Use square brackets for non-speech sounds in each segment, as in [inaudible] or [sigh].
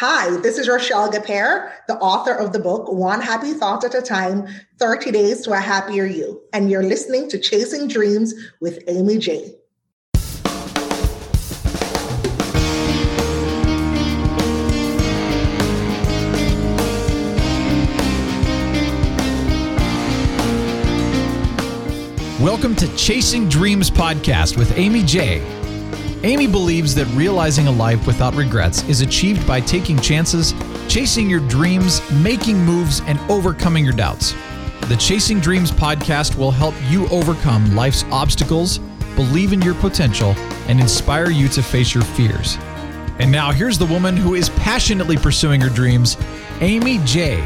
Hi, this is Rochelle Gapere, the author of the book One Happy Thought at a Time 30 Days to a Happier You. And you're listening to Chasing Dreams with Amy J. Welcome to Chasing Dreams podcast with Amy J. Amy believes that realizing a life without regrets is achieved by taking chances, chasing your dreams, making moves, and overcoming your doubts. The Chasing Dreams podcast will help you overcome life's obstacles, believe in your potential, and inspire you to face your fears. And now, here's the woman who is passionately pursuing her dreams, Amy J.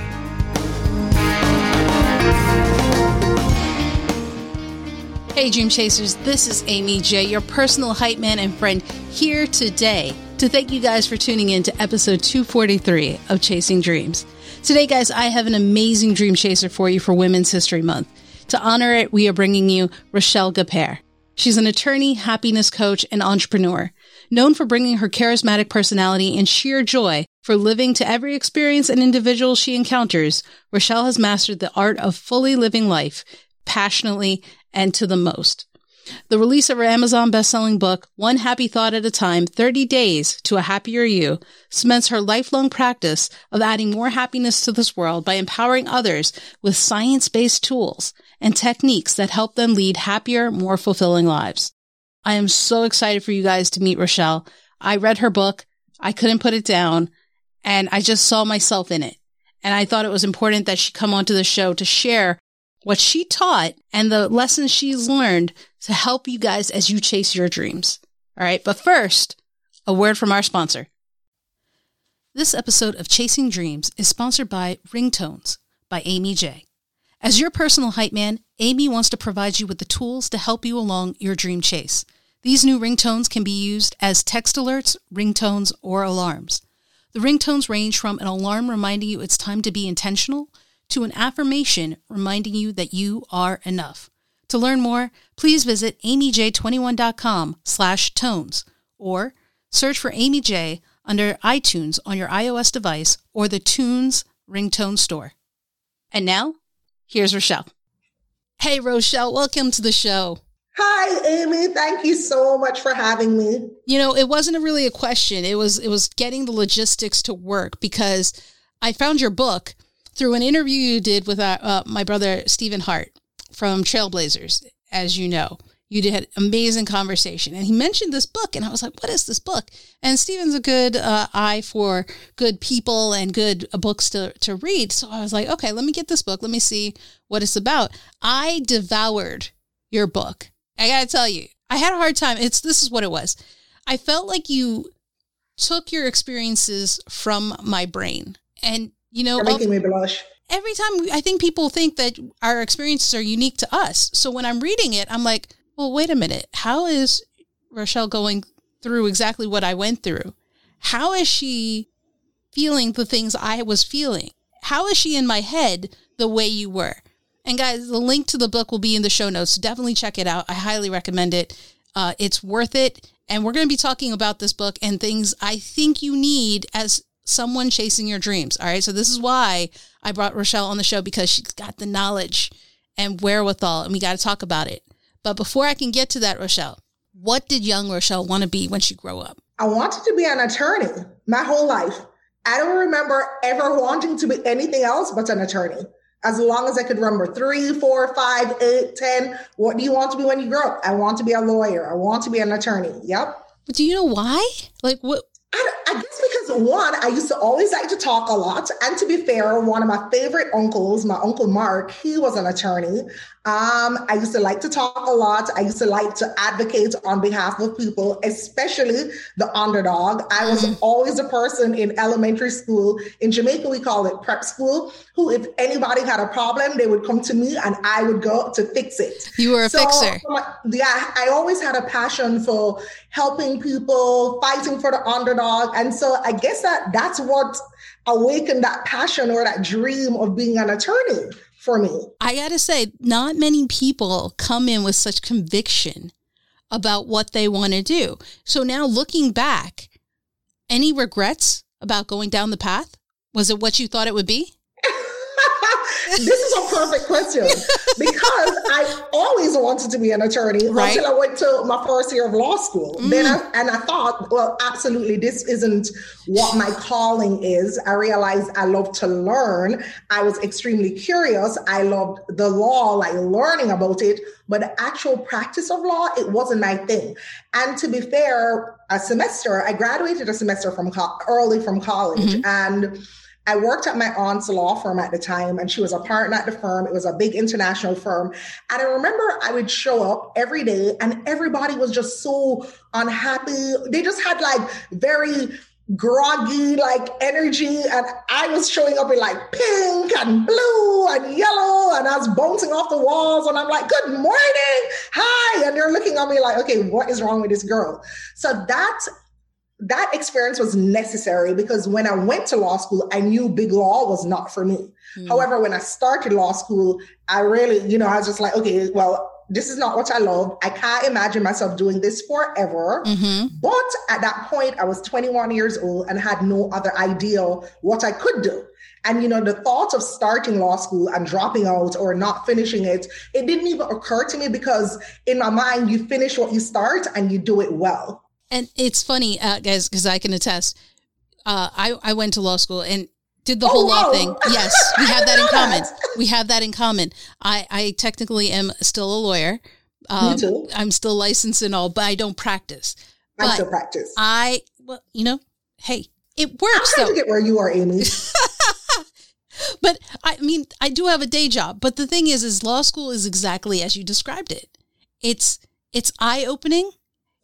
Hey, Dream Chasers, this is Amy J, your personal hype man and friend, here today to thank you guys for tuning in to episode 243 of Chasing Dreams. Today, guys, I have an amazing dream chaser for you for Women's History Month. To honor it, we are bringing you Rochelle Gapere. She's an attorney, happiness coach, and entrepreneur, known for bringing her charismatic personality and sheer joy for living to every experience and individual she encounters. Rochelle has mastered the art of fully living life passionately and to the most. The release of her Amazon best-selling book, One Happy Thought at a Time, 30 Days to a Happier You, cements her lifelong practice of adding more happiness to this world by empowering others with science-based tools and techniques that help them lead happier, more fulfilling lives. I am so excited for you guys to meet Rochelle. I read her book. I couldn't put it down and I just saw myself in it. And I thought it was important that she come onto the show to share what she taught and the lessons she's learned to help you guys as you chase your dreams. All right. But first, a word from our sponsor. This episode of Chasing Dreams is sponsored by Ringtones by Amy J. As your personal hype man, Amy wants to provide you with the tools to help you along your dream chase. These new ringtones can be used as text alerts, ringtones, or alarms. The ringtones range from an alarm reminding you it's time to be intentional to an affirmation reminding you that you are enough. To learn more, please visit amyj21.com slash tones or search for Amy J under iTunes on your iOS device or the Tunes ringtone store. And now, here's Rochelle. Hey, Rochelle, welcome to the show. Hi, Amy. Thank you so much for having me. You know, it wasn't really a question. It was it was getting the logistics to work because I found your book through an interview you did with uh, uh, my brother Stephen Hart from Trailblazers, as you know. You did amazing conversation, and he mentioned this book, and I was like, "What is this book?" And Stephen's a good uh, eye for good people and good uh, books to to read, so I was like, "Okay, let me get this book. Let me see what it's about." I devoured your book. I gotta tell you, I had a hard time. It's this is what it was. I felt like you took your experiences from my brain and you know, making me blush. Every time I think people think that our experiences are unique to us. So when I'm reading it, I'm like, well, wait a minute. How is Rochelle going through exactly what I went through? How is she feeling the things I was feeling? How is she in my head the way you were? And guys, the link to the book will be in the show notes. Definitely check it out. I highly recommend it. Uh, it's worth it. And we're going to be talking about this book and things I think you need as someone chasing your dreams. All right. So this is why I brought Rochelle on the show because she's got the knowledge and wherewithal, and we got to talk about it. But before I can get to that, Rochelle, what did young Rochelle want to be when she grew up? I wanted to be an attorney my whole life. I don't remember ever wanting to be anything else but an attorney. As long as I could remember three, four, five, eight, ten. What do you want to be when you grow up? I want to be a lawyer. I want to be an attorney. Yep. But do you know why? Like what I, I, guess because one, I used to always like to talk a lot. And to be fair, one of my favorite uncles, my uncle Mark, he was an attorney. Um, I used to like to talk a lot. I used to like to advocate on behalf of people, especially the underdog. I was mm-hmm. always a person in elementary school. In Jamaica, we call it prep school, who, if anybody had a problem, they would come to me and I would go to fix it. You were a so, fixer. Yeah, I always had a passion for helping people, fighting for the underdog. And so I guess that that's what awakened that passion or that dream of being an attorney for me. I got to say, not many people come in with such conviction about what they want to do. So now looking back, any regrets about going down the path? Was it what you thought it would be? This is a perfect question because I always wanted to be an attorney right. until I went to my first year of law school. Mm. Then I, and I thought, well, absolutely, this isn't what my calling is. I realized I love to learn. I was extremely curious. I loved the law, like learning about it, but the actual practice of law, it wasn't my thing. And to be fair, a semester, I graduated a semester from co- early from college, mm-hmm. and I worked at my aunt's law firm at the time, and she was a partner at the firm. It was a big international firm. And I remember I would show up every day, and everybody was just so unhappy. They just had like very groggy like energy and I was showing up in like pink and blue and yellow and I was bouncing off the walls and I'm like good morning hi and they're looking at me like okay what is wrong with this girl so that that experience was necessary because when I went to law school, I knew big law was not for me. Mm. However, when I started law school, I really, you know, I was just like, okay, well, this is not what I love. I can't imagine myself doing this forever. Mm-hmm. But at that point, I was 21 years old and had no other idea what I could do. And you know, the thought of starting law school and dropping out or not finishing it, it didn't even occur to me because in my mind, you finish what you start and you do it well. And it's funny, uh, guys, because I can attest. Uh, I I went to law school and did the oh, whole law thing. [laughs] Yes, we have that in common. We have that in common. I I technically am still a lawyer. Um, Me too. I'm still licensed and all, but I don't practice. I still practice. I well, you know, hey, it works. I'm trying to get where you are, Amy. [laughs] but I mean, I do have a day job. But the thing is, is law school is exactly as you described it. It's it's eye opening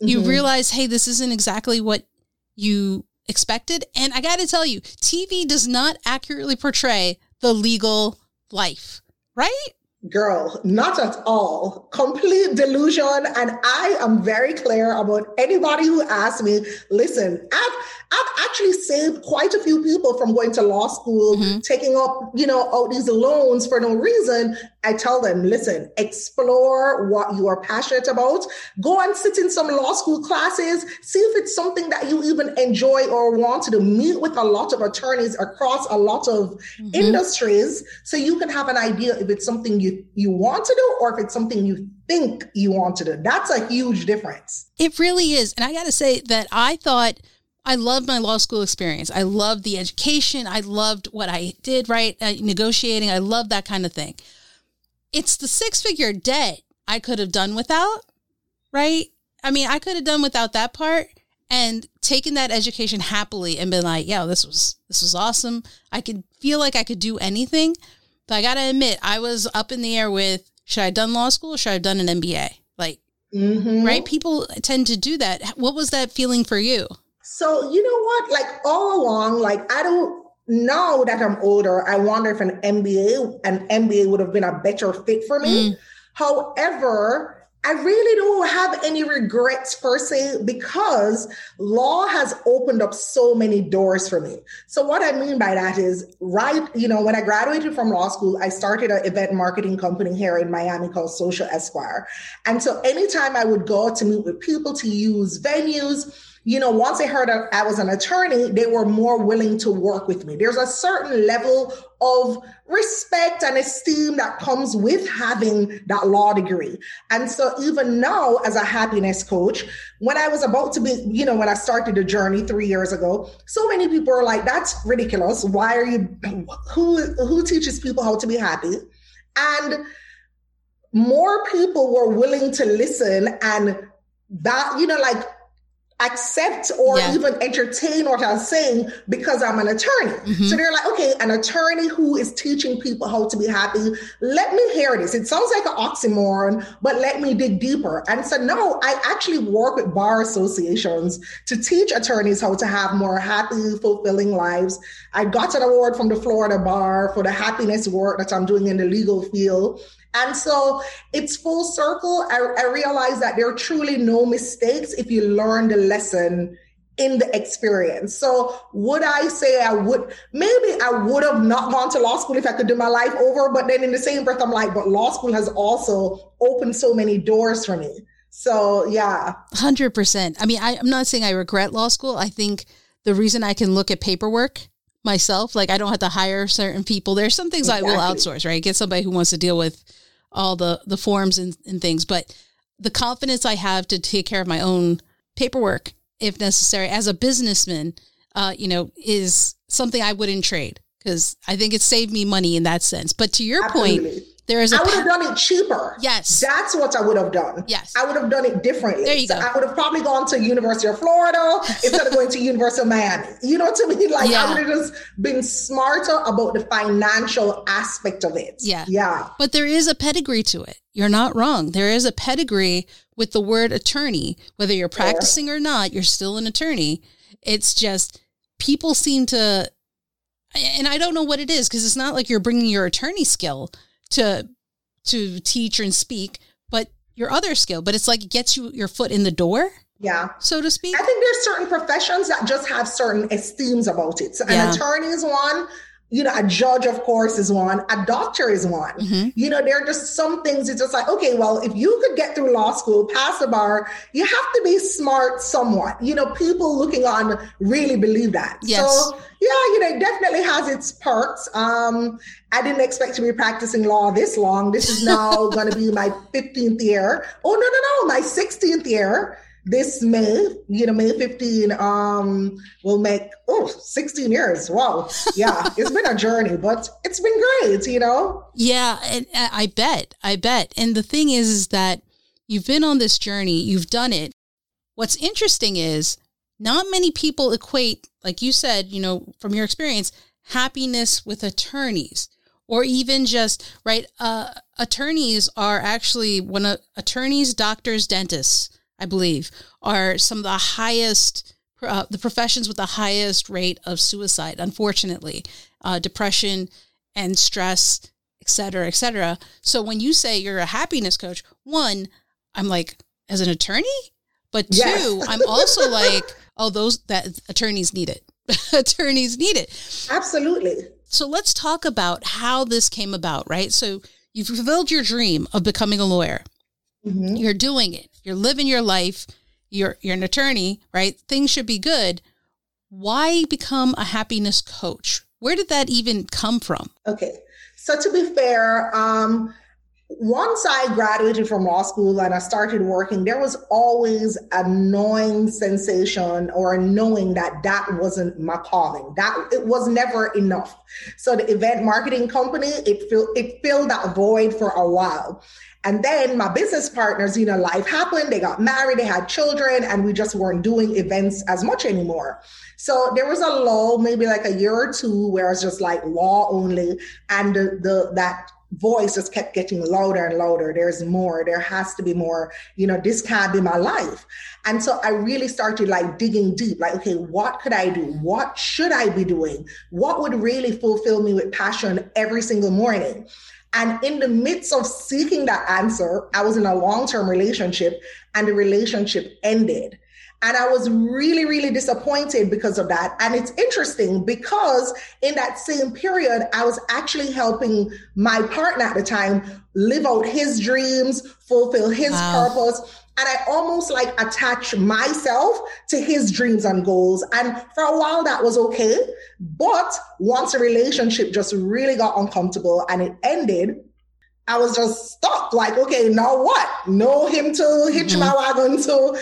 you mm-hmm. realize, hey, this isn't exactly what you expected. And I got to tell you, TV does not accurately portray the legal life, right? Girl, not at all. Complete delusion. And I am very clear about anybody who asks me, listen, I've, I've actually saved quite a few people from going to law school, mm-hmm. taking up, you know, all these loans for no reason. I tell them, listen, explore what you are passionate about. Go and sit in some law school classes. See if it's something that you even enjoy or want to do. Meet with a lot of attorneys across a lot of mm-hmm. industries so you can have an idea if it's something you, you want to do or if it's something you think you want to do. That's a huge difference. It really is. And I got to say that I thought I loved my law school experience. I loved the education. I loved what I did, right? Uh, negotiating. I loved that kind of thing it's the six figure debt I could have done without, right? I mean, I could have done without that part and taken that education happily and been like, yeah, this was this was awesome. I could feel like I could do anything. But I gotta admit, I was up in the air with should I have done law school or should I have done an MBA? Like mm-hmm. right? People tend to do that. What was that feeling for you? So you know what? Like all along, like I don't know that I'm older, I wonder if an MBA, an MBA would have been a better fit for me. Mm. However, I really don't have any regrets per se because law has opened up so many doors for me. So what I mean by that is right, you know, when I graduated from law school, I started an event marketing company here in Miami called Social Esquire. And so anytime I would go to meet with people to use venues, you know, once they heard I was an attorney, they were more willing to work with me. There's a certain level of respect and esteem that comes with having that law degree. And so even now as a happiness coach, when I was about to be, you know, when I started the journey 3 years ago, so many people are like that's ridiculous. Why are you who who teaches people how to be happy? And more people were willing to listen and that, you know, like accept or yeah. even entertain what I'm saying because I'm an attorney. Mm-hmm. So they're like, okay, an attorney who is teaching people how to be happy. Let me hear this. It sounds like an oxymoron, but let me dig deeper. And so no, I actually work with bar associations to teach attorneys how to have more happy, fulfilling lives. I got an award from the Florida Bar for the happiness work that I'm doing in the legal field. And so it's full circle. I, I realize that there are truly no mistakes if you learn the lesson in the experience. So would I say I would maybe I would have not gone to law school if I could do my life over, but then in the same breath I'm like, but law school has also opened so many doors for me. So yeah. 100%. I mean, I, I'm not saying I regret law school. I think the reason I can look at paperwork myself, like I don't have to hire certain people. There's some things exactly. I will outsource, right? Get somebody who wants to deal with all the the forms and, and things. But the confidence I have to take care of my own paperwork, if necessary, as a businessman, uh, you know, is something I wouldn't trade because I think it saved me money in that sense. But to your Absolutely. point, there is I would have done it cheaper. Yes. That's what I would have done. Yes. I would have done it differently. There you so go. I would have probably gone to University of Florida [laughs] instead of going to University of Miami. You know what I mean? Like yeah. I would have just been smarter about the financial aspect of it. Yeah. Yeah. But there is a pedigree to it. You're not wrong. There is a pedigree with the word attorney. Whether you're practicing or not, you're still an attorney. It's just people seem to and I don't know what it is because it's not like you're bringing your attorney skill to to teach and speak, but your other skill. But it's like it gets you your foot in the door. Yeah. So to speak. I think there's certain professions that just have certain esteems about it. So yeah. an attorney is one, you know, a judge, of course, is one, a doctor is one. Mm-hmm. You know, there are just some things it's just like, okay, well, if you could get through law school, pass the bar, you have to be smart somewhat. You know, people looking on really believe that. Yes. So, yeah, you know, it definitely has its perks. Um, I didn't expect to be practicing law this long. This is now [laughs] going to be my 15th year. Oh, no, no, no, my 16th year this May, you know, May 15, um, will make, oh, 16 years. Wow. Yeah, [laughs] it's been a journey, but it's been great, you know? Yeah, and I bet, I bet. And the thing is, is that you've been on this journey, you've done it. What's interesting is not many people equate, like you said, you know, from your experience, happiness with attorneys or even just, right? Uh, attorneys are actually one uh, attorneys, doctors, dentists, I believe, are some of the highest, uh, the professions with the highest rate of suicide, unfortunately, uh, depression and stress, et cetera, et cetera. So when you say you're a happiness coach, one, I'm like, as an attorney? But two, yes. I'm also [laughs] like, oh, those that attorneys need it. [laughs] attorneys need it. Absolutely. So let's talk about how this came about, right? So you've fulfilled your dream of becoming a lawyer. Mm-hmm. You're doing it. You're living your life. You're you're an attorney, right? Things should be good. Why become a happiness coach? Where did that even come from? Okay. So to be fair, um, once I graduated from law school and I started working, there was always a knowing sensation or a knowing that that wasn't my calling. That it was never enough. So the event marketing company, it filled it filled that void for a while. And then my business partners, you know, life happened, they got married, they had children, and we just weren't doing events as much anymore. So there was a lull, maybe like a year or two, where it's just like law only, and the, the that voice just kept getting louder and louder. There's more. There has to be more. You know, this can't be my life. And so I really started like digging deep, like, okay, what could I do? What should I be doing? What would really fulfill me with passion every single morning? And in the midst of seeking that answer, I was in a long term relationship and the relationship ended. And I was really, really disappointed because of that. And it's interesting because in that same period, I was actually helping my partner at the time live out his dreams, fulfill his wow. purpose. And I almost like attach myself to his dreams and goals. And for a while, that was okay. But once the relationship just really got uncomfortable and it ended, I was just stuck. Like, okay, now what? Know him to hitch mm-hmm. my wagon to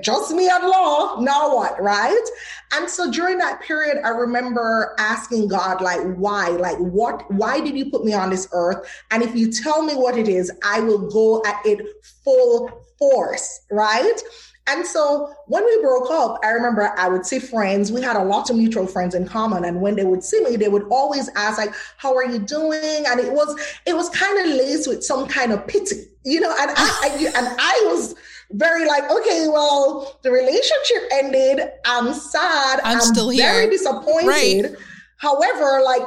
just me and law. Now what? Right. And so during that period, I remember asking God, like, why? Like, what? Why did you put me on this earth? And if you tell me what it is, I will go at it full force. Right. And so when we broke up, I remember I would see friends. We had a lot of mutual friends in common. And when they would see me, they would always ask, like, how are you doing? And it was, it was kind of laced with some kind of pity, you know, and I, and I was very like, okay, well, the relationship ended. I'm sad. I'm, I'm still here. Very disappointed. Right. However, like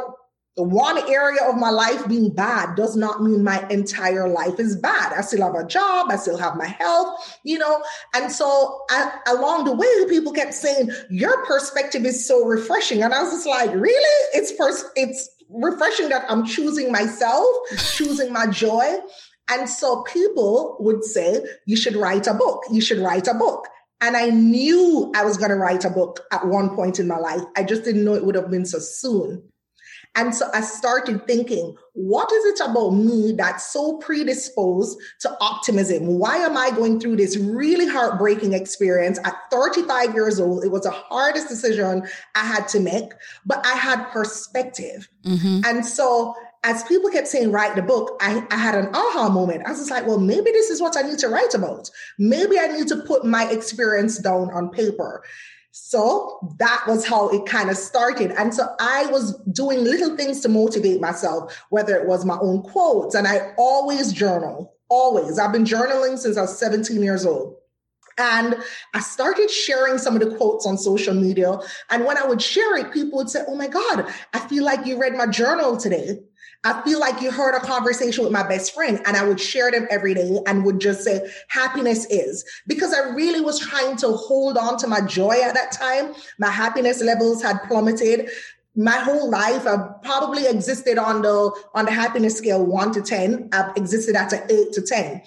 one area of my life being bad does not mean my entire life is bad. I still have a job. I still have my health, you know? And so I, along the way, people kept saying, your perspective is so refreshing. And I was just like, really? It's, pers- it's refreshing that I'm choosing myself, [laughs] choosing my joy. And so people would say, you should write a book. You should write a book. And I knew I was going to write a book at one point in my life. I just didn't know it would have been so soon. And so I started thinking, what is it about me that's so predisposed to optimism? Why am I going through this really heartbreaking experience at 35 years old? It was the hardest decision I had to make, but I had perspective. Mm-hmm. And so as people kept saying, write the book, I, I had an aha moment. I was just like, well, maybe this is what I need to write about. Maybe I need to put my experience down on paper. So that was how it kind of started. And so I was doing little things to motivate myself, whether it was my own quotes, and I always journal, always. I've been journaling since I was 17 years old. And I started sharing some of the quotes on social media. And when I would share it, people would say, Oh my God, I feel like you read my journal today. I feel like you heard a conversation with my best friend and I would share them every day and would just say, happiness is because I really was trying to hold on to my joy at that time. My happiness levels had plummeted. My whole life, I've probably existed on the, on the happiness scale one to 10. I've existed at an eight to 10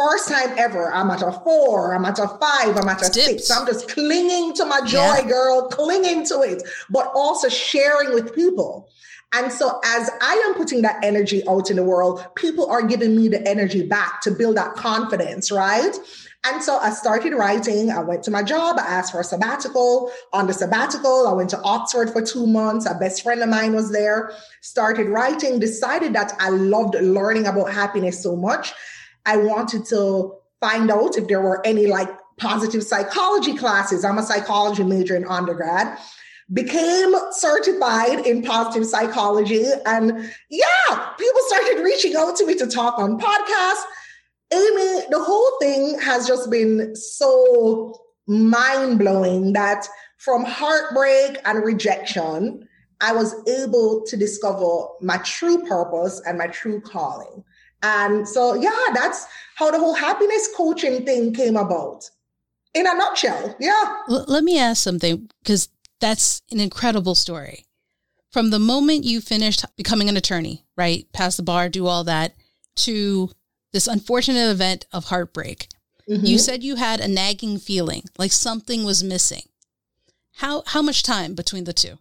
first time ever, I'm at a four, I'm at a five, I'm at a six. So I'm just clinging to my joy, yeah. girl, clinging to it, but also sharing with people. And so as I am putting that energy out in the world, people are giving me the energy back to build that confidence, right? And so I started writing. I went to my job. I asked for a sabbatical. On the sabbatical, I went to Oxford for two months. A best friend of mine was there, started writing, decided that I loved learning about happiness so much. I wanted to find out if there were any like positive psychology classes. I'm a psychology major in undergrad became certified in positive psychology. And yeah, people started reaching out to me to talk on podcasts. Amy, the whole thing has just been so mind blowing that from heartbreak and rejection, I was able to discover my true purpose and my true calling. And so, yeah, that's how the whole happiness coaching thing came about in a nutshell. Yeah. let me ask something because that's an incredible story. From the moment you finished becoming an attorney, right? Pass the bar, do all that, to this unfortunate event of heartbreak. Mm-hmm. You said you had a nagging feeling, like something was missing. How how much time between the two?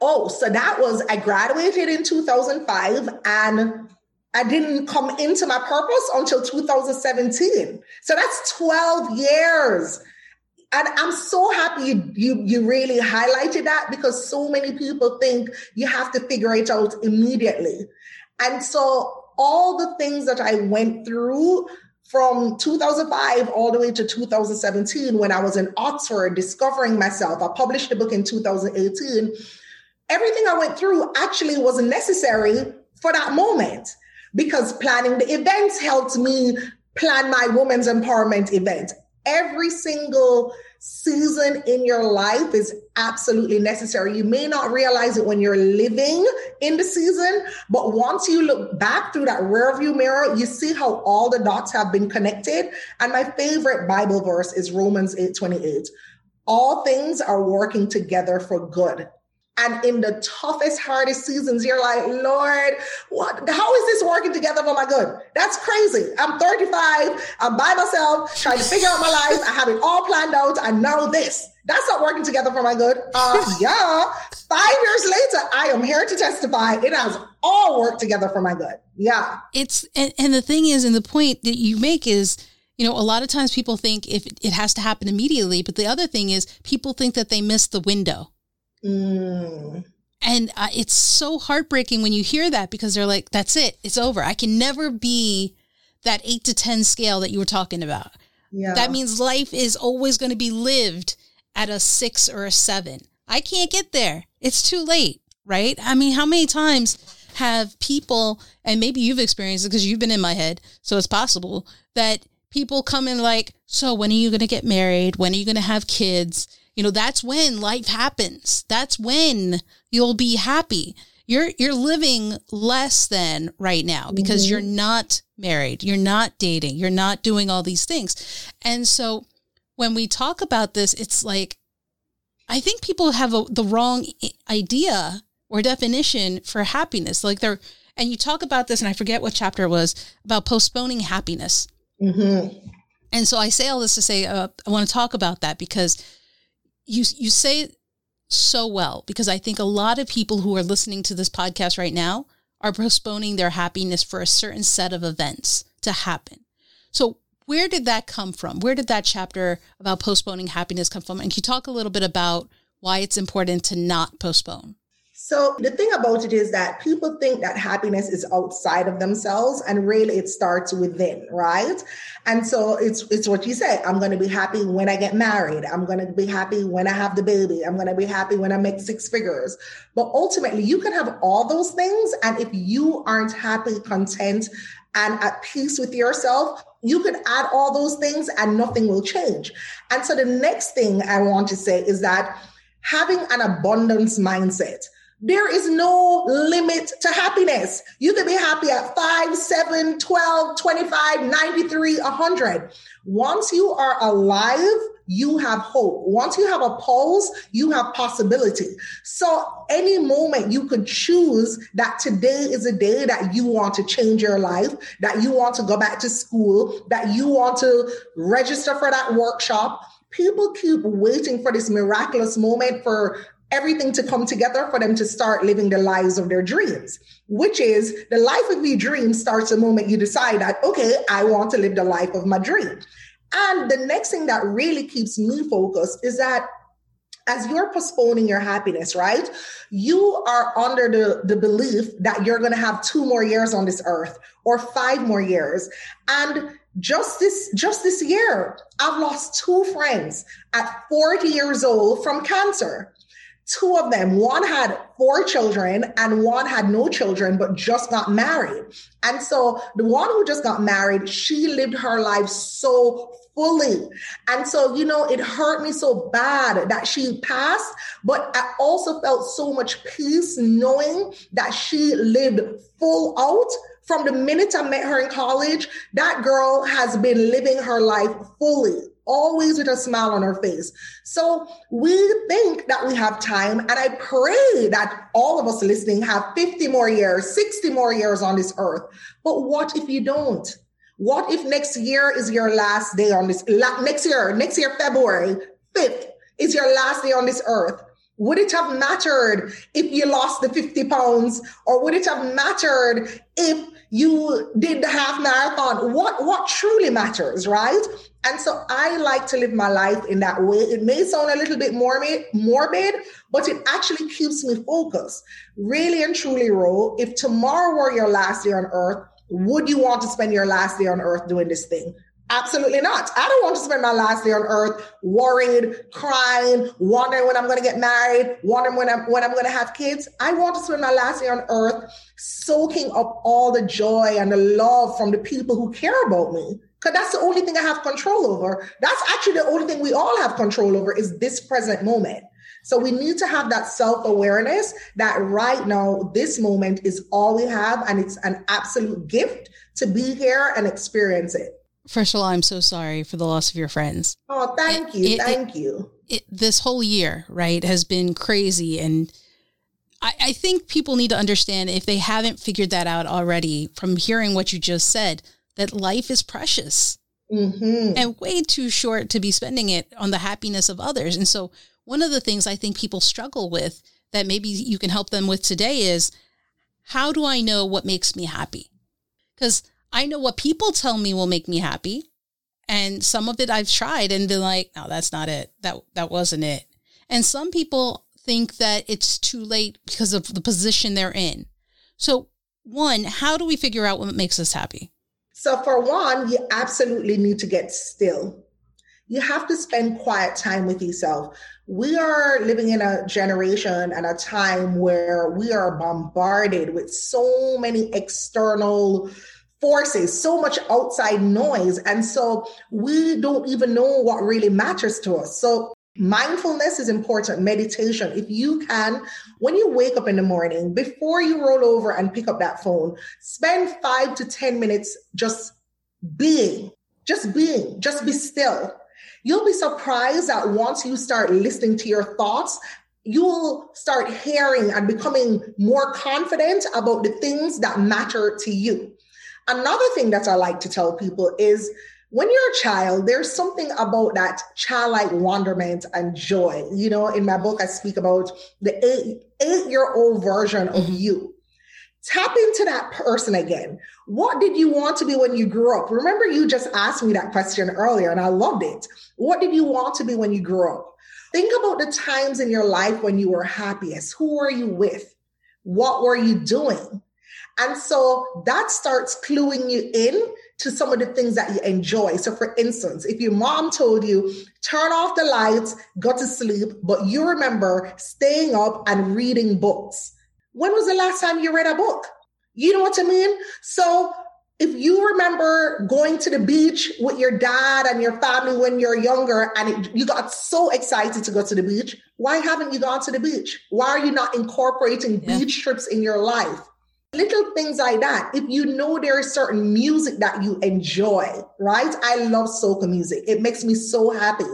Oh, so that was I graduated in 2005 and I didn't come into my purpose until 2017. So that's 12 years and I'm so happy you, you you really highlighted that because so many people think you have to figure it out immediately. And so all the things that I went through from 2005 all the way to 2017 when I was in Oxford discovering myself. I published a book in 2018. Everything I went through actually was necessary for that moment because planning the events helped me plan my women's empowerment event every single season in your life is absolutely necessary. You may not realize it when you're living in the season, but once you look back through that rearview mirror, you see how all the dots have been connected. And my favorite Bible verse is Romans 8 28. All things are working together for good and in the toughest, hardest seasons, you're like, Lord, what? How is this working together for my good? That's crazy. I'm 35. I'm by myself, trying to figure out my life. I have it all planned out. I know this. That's not working together for my good. Uh, [laughs] yeah. Five years later, I am here to testify. It has all worked together for my good. Yeah. It's and, and the thing is, and the point that you make is, you know, a lot of times people think if it has to happen immediately, but the other thing is people think that they missed the window Mm. And uh, it's so heartbreaking when you hear that because they're like, that's it, it's over. I can never be that eight to 10 scale that you were talking about. Yeah. That means life is always going to be lived at a six or a seven. I can't get there. It's too late, right? I mean, how many times have people, and maybe you've experienced it because you've been in my head, so it's possible that people come in like, so when are you going to get married? When are you going to have kids? You know, that's when life happens. That's when you'll be happy. You're you're living less than right now because mm-hmm. you're not married, you're not dating, you're not doing all these things. And so when we talk about this, it's like I think people have a, the wrong idea or definition for happiness. Like they're and you talk about this, and I forget what chapter it was about postponing happiness. Mm-hmm. And so I say all this to say uh, I want to talk about that because you you say so well because I think a lot of people who are listening to this podcast right now are postponing their happiness for a certain set of events to happen. So where did that come from? Where did that chapter about postponing happiness come from? And can you talk a little bit about why it's important to not postpone? So the thing about it is that people think that happiness is outside of themselves and really it starts within, right? And so it's it's what you say, I'm going to be happy when I get married. I'm going to be happy when I have the baby. I'm going to be happy when I make six figures. But ultimately, you can have all those things and if you aren't happy, content and at peace with yourself, you could add all those things and nothing will change. And so the next thing I want to say is that having an abundance mindset there is no limit to happiness. You can be happy at 5, 7, 12, 25, 93, 100. Once you are alive, you have hope. Once you have a pulse, you have possibility. So any moment you could choose that today is a day that you want to change your life, that you want to go back to school, that you want to register for that workshop. People keep waiting for this miraculous moment for everything to come together for them to start living the lives of their dreams, which is the life of your dream starts the moment you decide that, okay, I want to live the life of my dream. And the next thing that really keeps me focused is that as you're postponing your happiness, right? You are under the, the belief that you're going to have two more years on this earth or five more years. And just this, just this year, I've lost two friends at 40 years old from cancer two of them, one had four children and one had no children, but just got married. And so the one who just got married, she lived her life so fully. And so, you know, it hurt me so bad that she passed, but I also felt so much peace knowing that she lived full out from the minute I met her in college, that girl has been living her life fully always with a smile on her face. So we think that we have time. And I pray that all of us listening have 50 more years, 60 more years on this earth. But what if you don't? What if next year is your last day on this, next year, next year, February 5th is your last day on this earth? Would it have mattered if you lost the 50 pounds or would it have mattered if you did the half marathon? What, what truly matters, right? And so I like to live my life in that way. It may sound a little bit morbid, morbid, but it actually keeps me focused. Really and truly, Ro, if tomorrow were your last day on earth, would you want to spend your last day on earth doing this thing? Absolutely not. I don't want to spend my last day on earth worried, crying, wondering when I'm going to get married, wondering when I'm when I'm going to have kids. I want to spend my last day on earth soaking up all the joy and the love from the people who care about me. Because that's the only thing I have control over. That's actually the only thing we all have control over is this present moment. So we need to have that self awareness that right now, this moment is all we have, and it's an absolute gift to be here and experience it. First of all, I'm so sorry for the loss of your friends. Oh, thank you. It, thank it, you. It, this whole year, right, has been crazy. And I, I think people need to understand if they haven't figured that out already from hearing what you just said, that life is precious mm-hmm. and way too short to be spending it on the happiness of others. And so, one of the things I think people struggle with that maybe you can help them with today is how do I know what makes me happy? Because I know what people tell me will make me happy. And some of it I've tried and been like, no, that's not it. That that wasn't it. And some people think that it's too late because of the position they're in. So, one, how do we figure out what makes us happy? So, for one, you absolutely need to get still. You have to spend quiet time with yourself. We are living in a generation and a time where we are bombarded with so many external forces, so much outside noise. And so we don't even know what really matters to us. So mindfulness is important, meditation. If you can, when you wake up in the morning, before you roll over and pick up that phone, spend five to 10 minutes just being, just being, just be still. You'll be surprised that once you start listening to your thoughts, you'll start hearing and becoming more confident about the things that matter to you. Another thing that I like to tell people is when you're a child, there's something about that childlike wonderment and joy. You know, in my book, I speak about the eight, eight year old version of mm-hmm. you. Tap into that person again. What did you want to be when you grew up? Remember, you just asked me that question earlier and I loved it. What did you want to be when you grew up? Think about the times in your life when you were happiest. Who were you with? What were you doing? And so that starts cluing you in to some of the things that you enjoy. So, for instance, if your mom told you, turn off the lights, go to sleep, but you remember staying up and reading books, when was the last time you read a book? You know what I mean? So, if you remember going to the beach with your dad and your family when you're younger and it, you got so excited to go to the beach, why haven't you gone to the beach? Why are you not incorporating yeah. beach trips in your life? Little things like that. If you know there is certain music that you enjoy, right? I love soca music. It makes me so happy.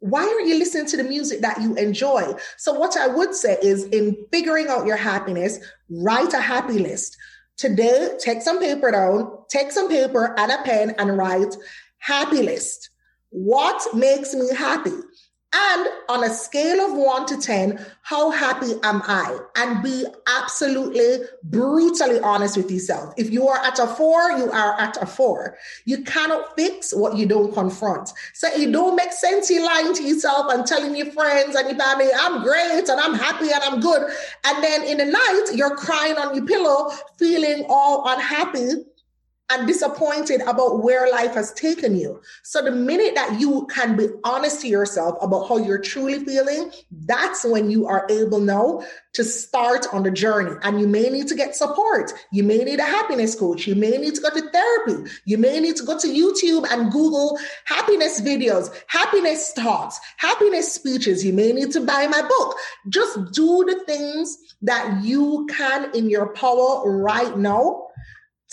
Why aren't you listening to the music that you enjoy? So what I would say is in figuring out your happiness, write a happy list. Today, take some paper down, take some paper and a pen and write happy list. What makes me happy? And on a scale of one to 10, how happy am I? And be absolutely brutally honest with yourself. If you are at a four, you are at a four. You cannot fix what you don't confront. So it don't make sense you lying to yourself and telling your friends and your family, I'm great and I'm happy and I'm good. And then in the night, you're crying on your pillow, feeling all unhappy and disappointed about where life has taken you. So the minute that you can be honest to yourself about how you're truly feeling, that's when you are able now to start on the journey. And you may need to get support. You may need a happiness coach. You may need to go to therapy. You may need to go to YouTube and Google happiness videos, happiness talks, happiness speeches. You may need to buy my book. Just do the things that you can in your power right now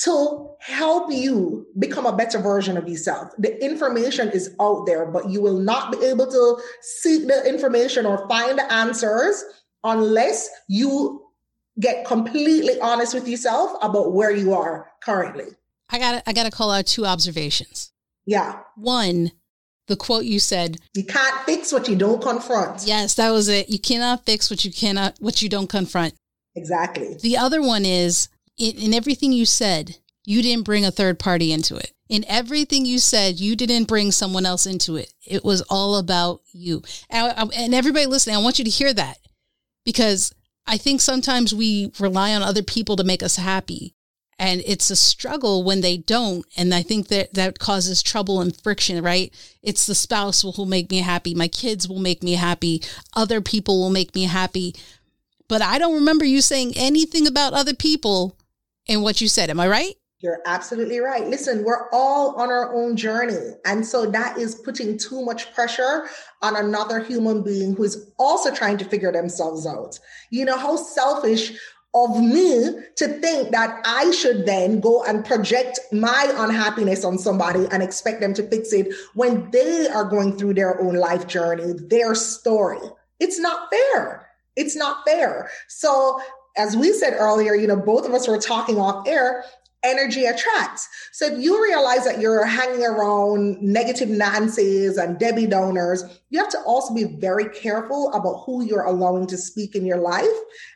to help you become a better version of yourself. The information is out there, but you will not be able to seek the information or find the answers unless you get completely honest with yourself about where you are currently. I got I got to call out two observations. Yeah. One, the quote you said, "You can't fix what you don't confront." Yes, that was it. You cannot fix what you cannot what you don't confront. Exactly. The other one is in, in everything you said, you didn't bring a third party into it. In everything you said, you didn't bring someone else into it. It was all about you. And, and everybody listening, I want you to hear that because I think sometimes we rely on other people to make us happy. And it's a struggle when they don't. And I think that that causes trouble and friction, right? It's the spouse who will make me happy. My kids will make me happy. Other people will make me happy. But I don't remember you saying anything about other people in what you said. Am I right? You're absolutely right. Listen, we're all on our own journey. And so that is putting too much pressure on another human being who is also trying to figure themselves out. You know, how selfish of me to think that I should then go and project my unhappiness on somebody and expect them to fix it when they are going through their own life journey, their story. It's not fair. It's not fair. So as we said earlier, you know, both of us were talking off air energy attracts. So if you realize that you're hanging around negative Nancy's and Debbie Downers, you have to also be very careful about who you're allowing to speak in your life.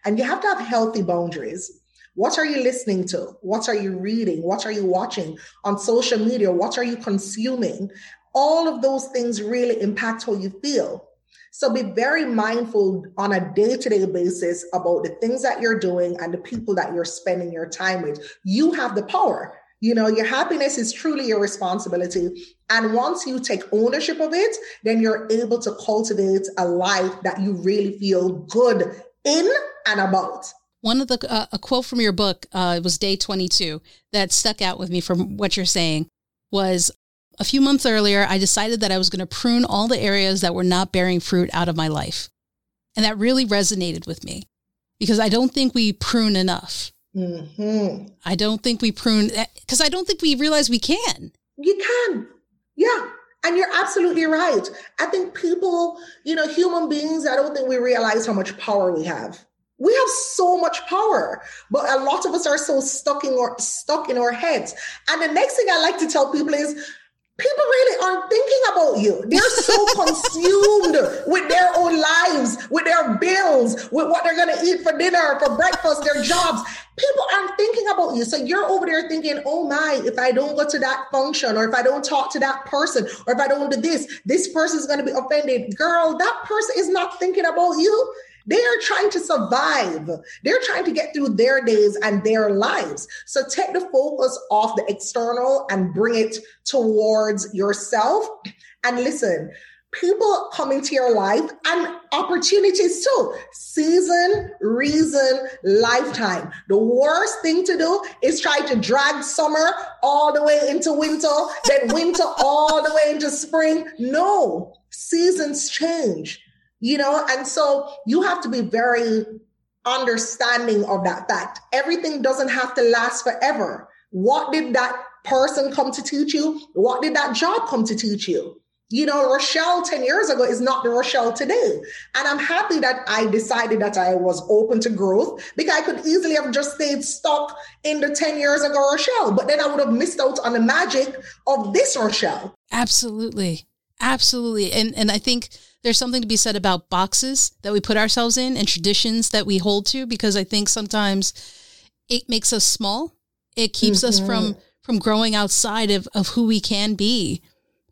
And you have to have healthy boundaries. What are you listening to? What are you reading? What are you watching on social media? What are you consuming? All of those things really impact how you feel. So be very mindful on a day to day basis about the things that you're doing and the people that you're spending your time with. You have the power. You know, your happiness is truly your responsibility. And once you take ownership of it, then you're able to cultivate a life that you really feel good in and about. One of the, uh, a quote from your book, uh, it was day 22 that stuck out with me from what you're saying was a few months earlier, I decided that I was going to prune all the areas that were not bearing fruit out of my life. And that really resonated with me because I don't think we prune enough. Mm-hmm. I don't think we prune because I don't think we realize we can. You can. Yeah. And you're absolutely right. I think people, you know, human beings, I don't think we realize how much power we have. We have so much power, but a lot of us are so stuck in our stuck in our heads. And the next thing I like to tell people is people really aren't thinking about you. They're so [laughs] consumed with their own lives, with their bills, with what they're going to eat for dinner, for breakfast, their jobs. People aren't thinking about you. So you're over there thinking, oh my, if I don't go to that function, or if I don't talk to that person, or if I don't do this, this person's going to be offended. Girl, that person is not thinking about you. They are trying to survive. They're trying to get through their days and their lives. So take the focus off the external and bring it towards yourself. And listen, people come into your life and opportunities too. Season, reason, lifetime. The worst thing to do is try to drag summer all the way into winter, then winter [laughs] all the way into spring. No, seasons change you know and so you have to be very understanding of that fact. Everything doesn't have to last forever. What did that person come to teach you? What did that job come to teach you? You know rochelle 10 years ago is not the rochelle today. And i'm happy that i decided that i was open to growth because i could easily have just stayed stuck in the 10 years ago rochelle. But then i would have missed out on the magic of this rochelle. Absolutely absolutely and and i think there's something to be said about boxes that we put ourselves in and traditions that we hold to because I think sometimes it makes us small. It keeps mm-hmm. us from from growing outside of, of who we can be.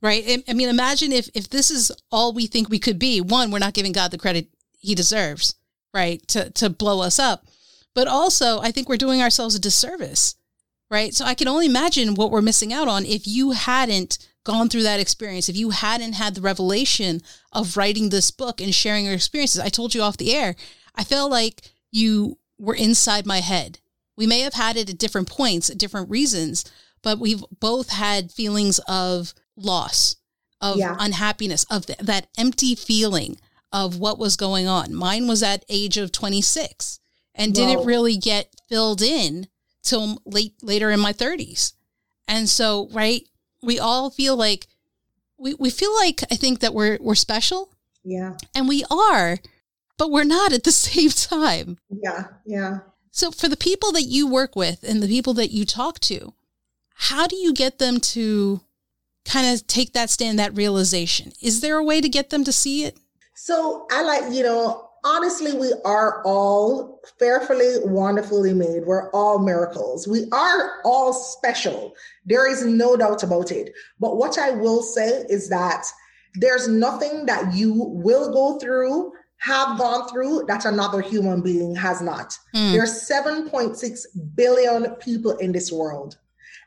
Right. I mean, imagine if if this is all we think we could be. One, we're not giving God the credit he deserves, right? To to blow us up. But also, I think we're doing ourselves a disservice. Right. So I can only imagine what we're missing out on if you hadn't gone through that experience, if you hadn't had the revelation of writing this book and sharing your experiences, I told you off the air, I felt like you were inside my head. We may have had it at different points, at different reasons, but we've both had feelings of loss, of yeah. unhappiness, of th- that empty feeling of what was going on. Mine was at age of 26 and Whoa. didn't really get filled in till late later in my 30s. And so, right, we all feel like we, we feel like I think that we're we're special. Yeah. And we are, but we're not at the [laughs] same time. Yeah. Yeah. So for the people that you work with and the people that you talk to, how do you get them to kind of take that stand, that realization? Is there a way to get them to see it? So I like, you know, honestly, we are all fearfully, wonderfully made. We're all miracles. We are all special. There is no doubt about it. But what I will say is that there's nothing that you will go through, have gone through that another human being has not. Mm. There's 7.6 billion people in this world.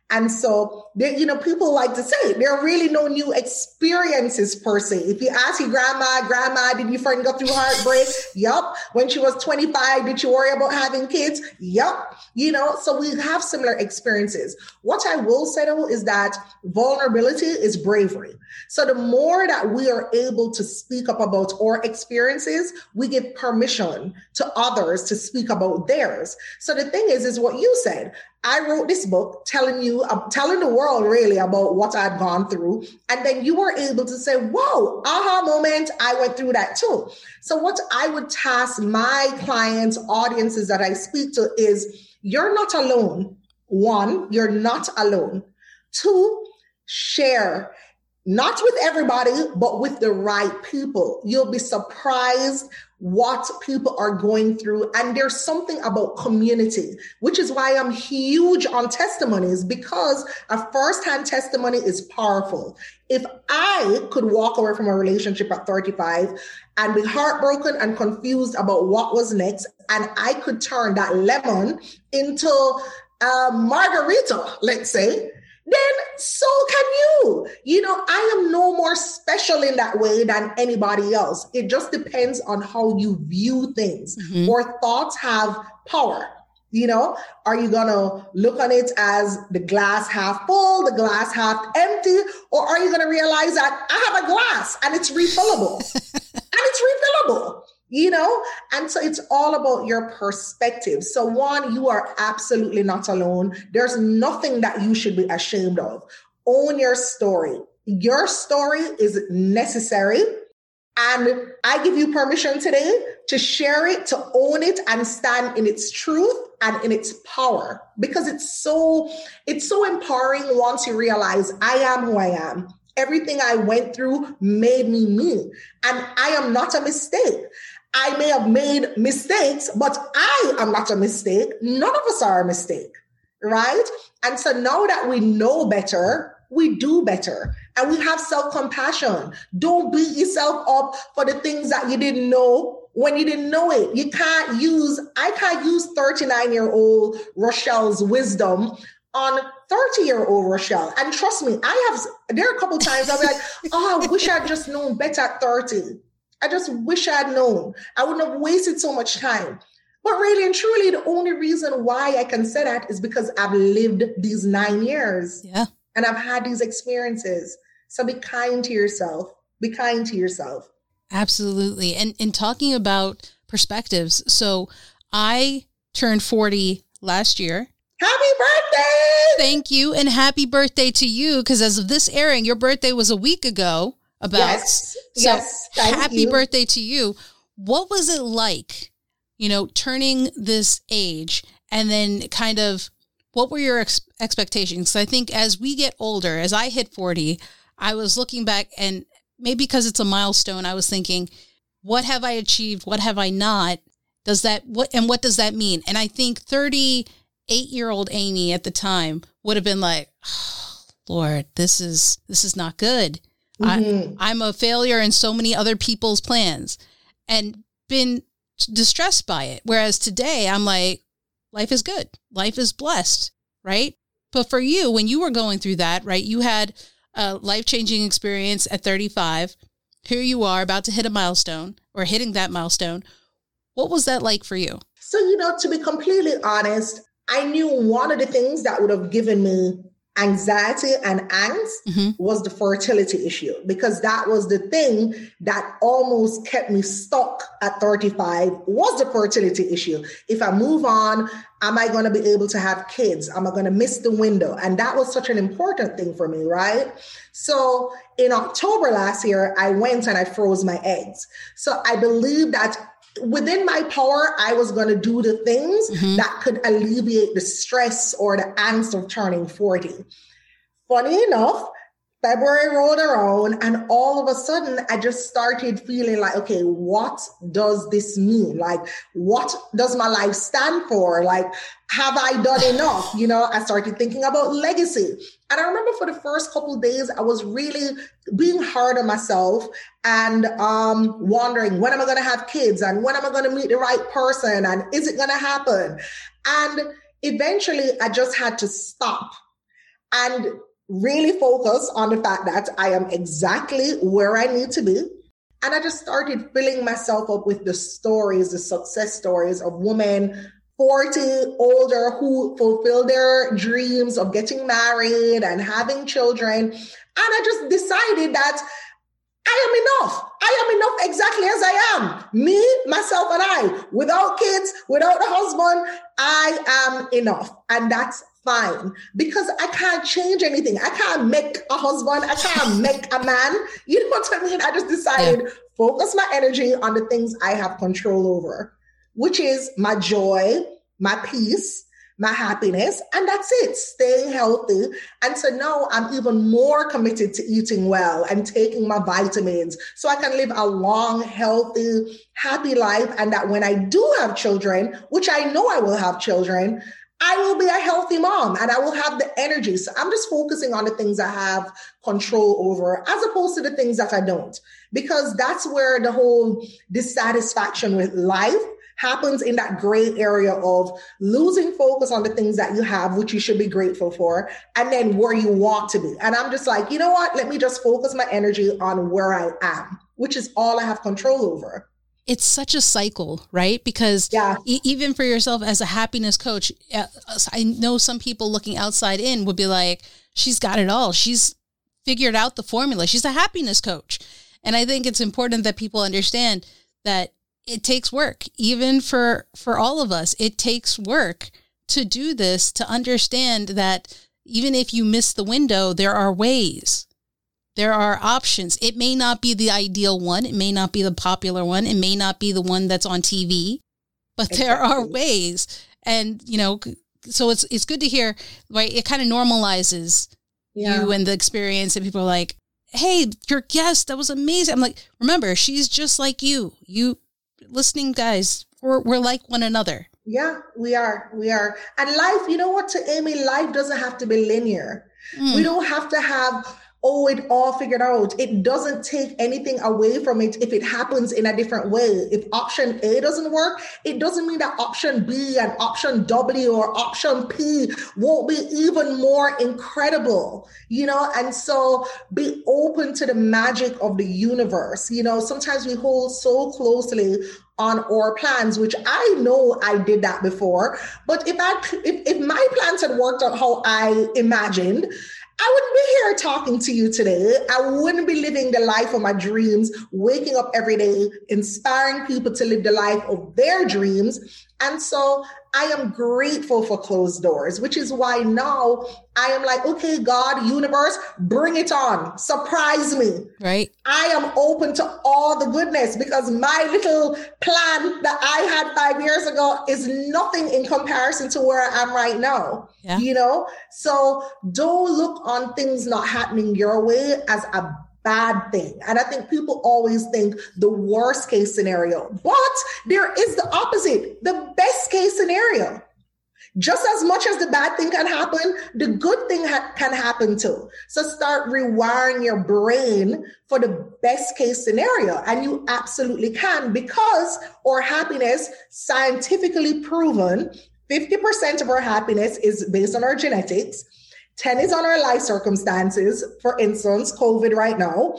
And so, there, you know, people like to say there are really no new experiences per se. If you ask your grandma, grandma, did your friend go through heartbreak? [laughs] yup. When she was 25, did you worry about having kids? Yup. You know, so we have similar experiences. What I will say though is that vulnerability is bravery. So the more that we are able to speak up about our experiences, we give permission to others to speak about theirs. So the thing is, is what you said. I wrote this book telling you, uh, telling the world really about what I'd gone through. And then you were able to say, whoa, aha moment, I went through that too. So, what I would task my clients, audiences that I speak to is you're not alone. One, you're not alone. Two, share not with everybody, but with the right people. You'll be surprised what people are going through. And there's something about community, which is why I'm huge on testimonies because a firsthand testimony is powerful. If I could walk away from a relationship at 35 and be heartbroken and confused about what was next, and I could turn that lemon into a margarita, let's say, then so can you. You know, I am no more special in that way than anybody else. It just depends on how you view things. Mm-hmm. Or thoughts have power. You know, are you going to look on it as the glass half full, the glass half empty, or are you going to realize that I have a glass and it's refillable? [laughs] and it's refillable you know? And so it's all about your perspective. So, one, you are absolutely not alone. There's nothing that you should be ashamed of. Own your story. Your story is necessary. And I give you permission today to share it, to own it and stand in its truth and in its power because it's so it's so empowering once you realize I am who I am. Everything I went through made me me and I am not a mistake. I may have made mistakes, but I am not a mistake. None of us are a mistake, right? And so now that we know better, we do better and we have self compassion. Don't beat yourself up for the things that you didn't know when you didn't know it. You can't use, I can't use 39 year old Rochelle's wisdom on 30 year old Rochelle. And trust me, I have, there are a couple times I'll be like, [laughs] oh, I wish I'd just known better at 30. I just wish I'd known. I wouldn't have wasted so much time. But really and truly, the only reason why I can say that is because I've lived these nine years. Yeah. And I've had these experiences. So be kind to yourself. Be kind to yourself. Absolutely. And in talking about perspectives, so I turned 40 last year. Happy birthday! Thank you. And happy birthday to you. Because as of this airing, your birthday was a week ago. About yes. so yes. happy you. birthday to you. What was it like, you know, turning this age and then kind of what were your ex- expectations? I think as we get older, as I hit 40, I was looking back and maybe because it's a milestone, I was thinking, what have I achieved? What have I not? Does that what and what does that mean? And I think 38 year old Aimee at the time would have been like, oh, Lord, this is this is not good. Mm-hmm. I, I'm a failure in so many other people's plans and been distressed by it. Whereas today I'm like, life is good. Life is blessed, right? But for you, when you were going through that, right, you had a life changing experience at 35. Here you are about to hit a milestone or hitting that milestone. What was that like for you? So, you know, to be completely honest, I knew one of the things that would have given me anxiety and angst mm-hmm. was the fertility issue because that was the thing that almost kept me stuck at 35 was the fertility issue. If i move on am i going to be able to have kids? Am i going to miss the window? And that was such an important thing for me right? So in october last year i went and i froze my eggs. So i believe that within my power, I was going to do the things mm-hmm. that could alleviate the stress or the angst of turning 40. Funny enough, February rolled around, and all of a sudden, I just started feeling like, okay, what does this mean? Like, what does my life stand for? Like, have I done [laughs] enough? You know, I started thinking about legacy. And I remember for the first couple days, I was really being hard on myself and um, wondering when am I going to have kids and when am I going to meet the right person and is it going to happen? And eventually, I just had to stop and really focus on the fact that I am exactly where I need to be. And I just started filling myself up with the stories, the success stories of women 40 older who fulfill their dreams of getting married and having children. And I just decided that I am enough. I am enough exactly as I am. Me, myself, and I. Without kids, without a husband, I am enough. And that's fine because I can't change anything. I can't make a husband. I can't [laughs] make a man. You know what I mean? I just decided yeah. focus my energy on the things I have control over, which is my joy, my peace, my happiness, and that's it, staying healthy. And so now I'm even more committed to eating well and taking my vitamins so I can live a long, healthy, happy life. And that when I do have children, which I know I will have children, I will be a healthy mom and I will have the energy. So I'm just focusing on the things I have control over as opposed to the things that I don't, because that's where the whole dissatisfaction with life happens in that gray area of losing focus on the things that you have, which you should be grateful for, and then where you want to be. And I'm just like, you know what? Let me just focus my energy on where I am, which is all I have control over it's such a cycle, right? Because yeah. e- even for yourself as a happiness coach, uh, I know some people looking outside in would be like, she's got it all. She's figured out the formula. She's a happiness coach. And I think it's important that people understand that it takes work, even for for all of us. It takes work to do this, to understand that even if you miss the window, there are ways there are options. It may not be the ideal one, it may not be the popular one, it may not be the one that's on TV, but exactly. there are ways. And, you know, so it's it's good to hear, right? It kind of normalizes yeah. you and the experience and people are like, "Hey, your guest, that was amazing." I'm like, "Remember, she's just like you. You listening guys, we're we're like one another." Yeah, we are. We are. And life, you know what, to Aimee, life doesn't have to be linear. Mm. We don't have to have oh, it all figured out. It doesn't take anything away from it if it happens in a different way. If option A doesn't work, it doesn't mean that option B and option W or option P won't be even more incredible, you know? And so be open to the magic of the universe. You know, sometimes we hold so closely on our plans, which I know I did that before. But if I if, if my plans had worked out how I imagined, I wouldn't be here talking to you today. I wouldn't be living the life of my dreams, waking up every day, inspiring people to live the life of their dreams. And so I am grateful for closed doors, which is why now I am like, okay, God, universe, bring it on. Surprise me. Right. I am open to all the goodness because my little plan that I had five years ago is nothing in comparison to where I am right now. Yeah. You know? So don't look on things not happening your way as a bad thing. And I think people always think the worst case scenario, but there is the opposite, the best case scenario. Just as much as the bad thing can happen, the good thing ha- can happen too. So start rewiring your brain for the best case scenario. And you absolutely can because our happiness, scientifically proven, 50% of our happiness is based on our genetics. 10 is on our life circumstances, for instance, COVID right now,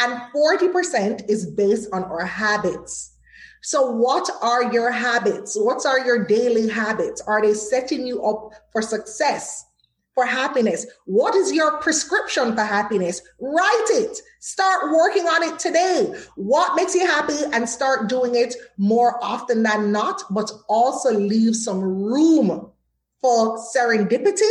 and 40% is based on our habits. So, what are your habits? What are your daily habits? Are they setting you up for success, for happiness? What is your prescription for happiness? Write it. Start working on it today. What makes you happy and start doing it more often than not, but also leave some room for serendipity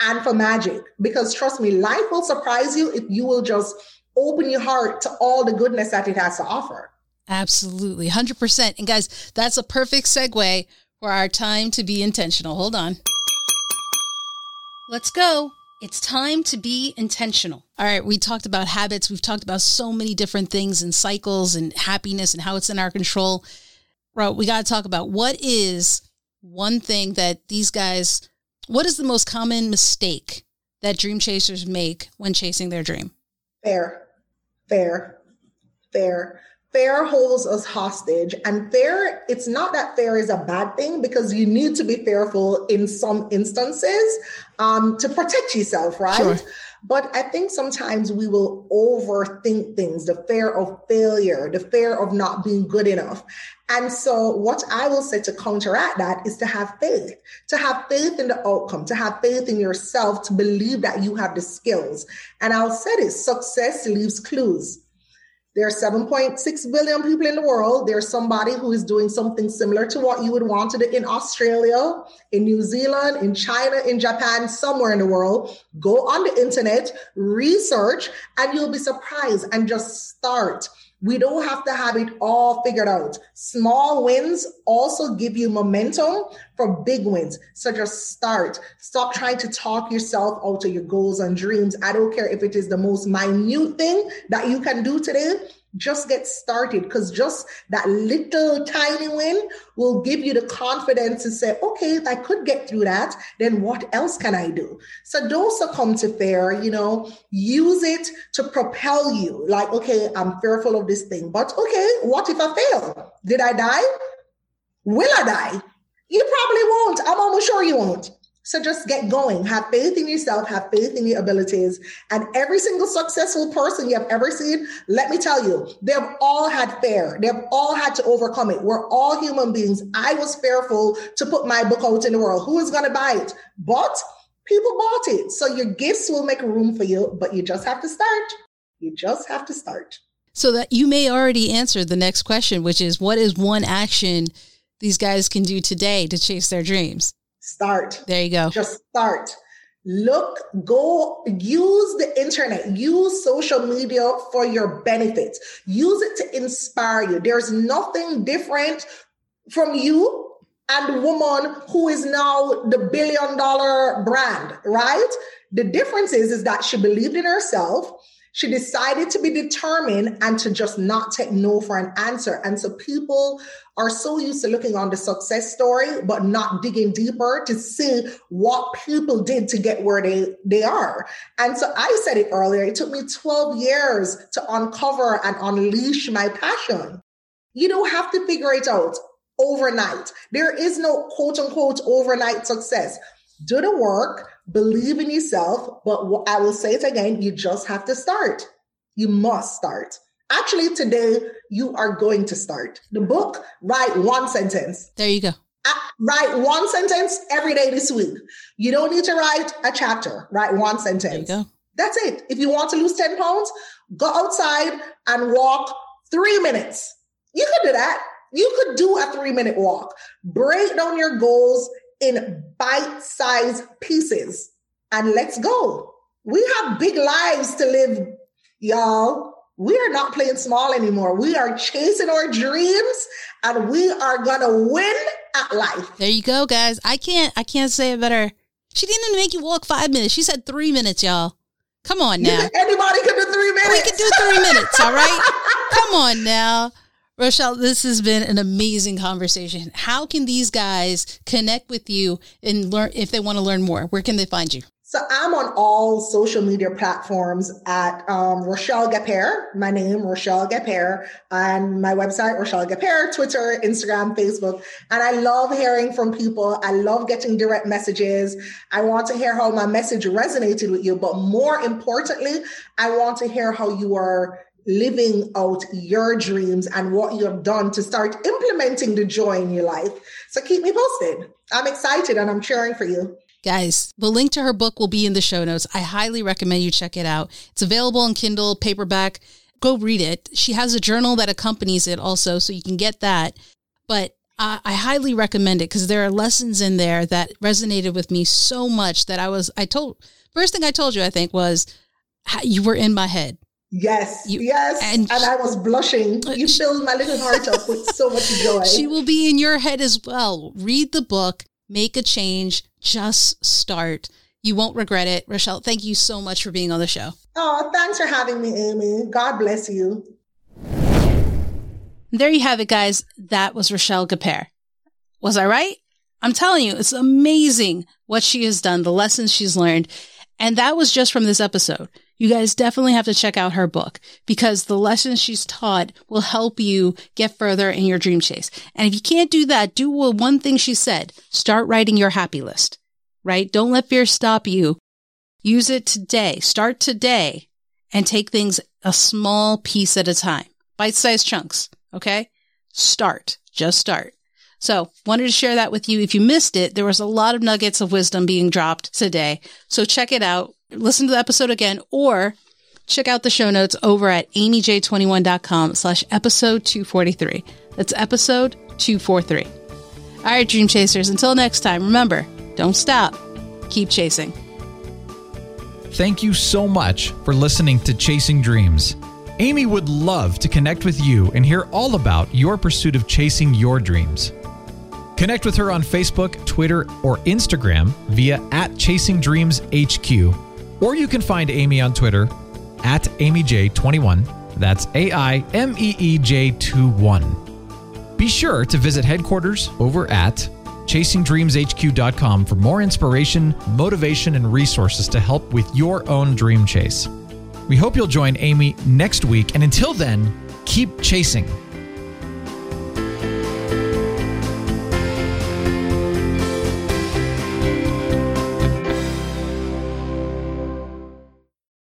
and for magic. Because trust me, life will surprise you if you will just open your heart to all the goodness that it has to offer. Absolutely, 100%. And guys, that's a perfect segue for our time to be intentional. Hold on. Let's go. It's time to be intentional. All right, we talked about habits. We've talked about so many different things and cycles and happiness and how it's in our control. Right, we got to talk about what is one thing that these guys what is the most common mistake that dream chasers make when chasing their dream? Fear, fear, fear. Fear holds us hostage. And fear, it's not that fear is a bad thing because you need to be fearful in some instances um, to protect yourself, right? Sure. But I think sometimes we will overthink things, the fear of failure, the fear of not being good enough. And so what I will say to counteract that is to have faith, to have faith in the outcome, to have faith in yourself, to believe that you have the skills. And I'll say this, success leaves clues. There are 7.6 billion people in the world. There's somebody who is doing something similar to what you would want to do in Australia, in New Zealand, in China, in Japan, somewhere in the world. Go on the internet, research, and you'll be surprised and just start. We don't have to have it all figured out. Small wins also give you momentum for big wins. So just start. Stop trying to talk yourself out of your goals and dreams. I don't care if it is the most minute thing that you can do today just get started because just that little tiny win will give you the confidence to say, okay, I could get through that, then what else can I do? So don't succumb to fear, you know, use it to propel you. Like, okay, I'm fearful of this thing, but okay, what if I fail? Did I die? Will I die? You probably won't. I'm almost sure you won't. So just get going. Have faith in yourself, have faith in your abilities. And every single successful person you have ever seen, let me tell you, they've all had fear. They've all had to overcome it. We're all human beings. I was fearful to put my book out in the world. Who is going to buy it? But people bought it. So your gifts will make room for you, but you just have to start. You just have to start. So that you may already answer the next question, which is what is one action these guys can do today to chase their dreams? Start. There you go. Just start. look, go use the internet, use social media for your benefit. Use it to inspire you. There's nothing different from you and woman who is now the billion dollar brand, right? The difference is, is that she believed in herself. She decided to be determined and to just not take no for an answer. And so people are so used to looking on the success story, but not digging deeper to see what people did to get where they, they are. And so I said it earlier, it took me 12 years to uncover and unleash my passion. You don't have to figure it out overnight. There is no quote unquote overnight success. Do the work, believe in yourself, but I will say it again, you just have to start. You must start. Actually, today you are going to start the book. Write one sentence. There you go. Uh, write one sentence every day this week. You don't need to write a chapter. Write one sentence. That's it. If you want to lose 10 pounds, go outside and walk three minutes. You could do that. You could do a three minute walk. Break down your goals in bite sized pieces and let's go. We have big lives to live, y'all. We are not playing small anymore. We are chasing our dreams and we are going to win at life. There you go, guys. I can't, I can't say it better. She didn't even make you walk five minutes. She said three minutes, y'all. Come on now. Anybody can do three minutes. We can do three minutes. All right. [laughs] Come on now. Rochelle, this has been an amazing conversation. How can these guys connect with you and learn if they want to learn more? Where can they find you? So I'm on all social media platforms at um, Rochelle Gapere, my name, Rochelle Gapere, and my website, Rochelle Gapere, Twitter, Instagram, Facebook. And I love hearing from people. I love getting direct messages. I want to hear how my message resonated with you. But more importantly, I want to hear how you are living out your dreams and what you have done to start implementing the joy in your life. So keep me posted. I'm excited and I'm cheering for you. Guys, the link to her book will be in the show notes. I highly recommend you check it out. It's available on Kindle, paperback. Go read it. She has a journal that accompanies it also, so you can get that. But I, I highly recommend it because there are lessons in there that resonated with me so much that I was, I told, first thing I told you, I think, was you were in my head Yes, you, yes. And, and, I was blushing. Uh, you filled my little heart up with so much [laughs] joy. She will be in your head as well. Read the book, make a change, just start. You won't regret it. Rochelle, thank you so much for being on the show. Oh, thanks for having me, Aimee. God bless you. There you have it, guys. That was Rochelle Gapere. Was I right? I'm telling you, it's amazing what she has done, the lessons she's learned. And that was just from this episode you guys definitely have to check out her book because the lessons she's taught will help you get further in your dream chase. And if you can't do that, do one thing she said. Start writing your happy list, right? Don't let fear stop you. Use it today. Start today and take things a small piece at a time, bite sized chunks. Okay. Start, just start. So wanted to share that with you. If you missed it, there was a lot of nuggets of wisdom being dropped today. So check it out listen to the episode again or check out the show notes over at aimeej21.com slash episode 243. That's episode 243. All right, dream chasers, until next time, remember, don't stop. Keep chasing. Thank you so much for listening to Chasing Dreams. Amy would love to connect with you and hear all about your pursuit of chasing your dreams. Connect with her on Facebook, Twitter, or Instagram via at Chasing Dreams HQ or you can find Aimee on Twitter at AimeeJ21. That's A I M E E J 21. Be sure to visit headquarters over at chasingdreamshq.com for more inspiration, motivation, and resources to help with your own dream chase. We hope you'll join Aimee next week, and until then, keep chasing.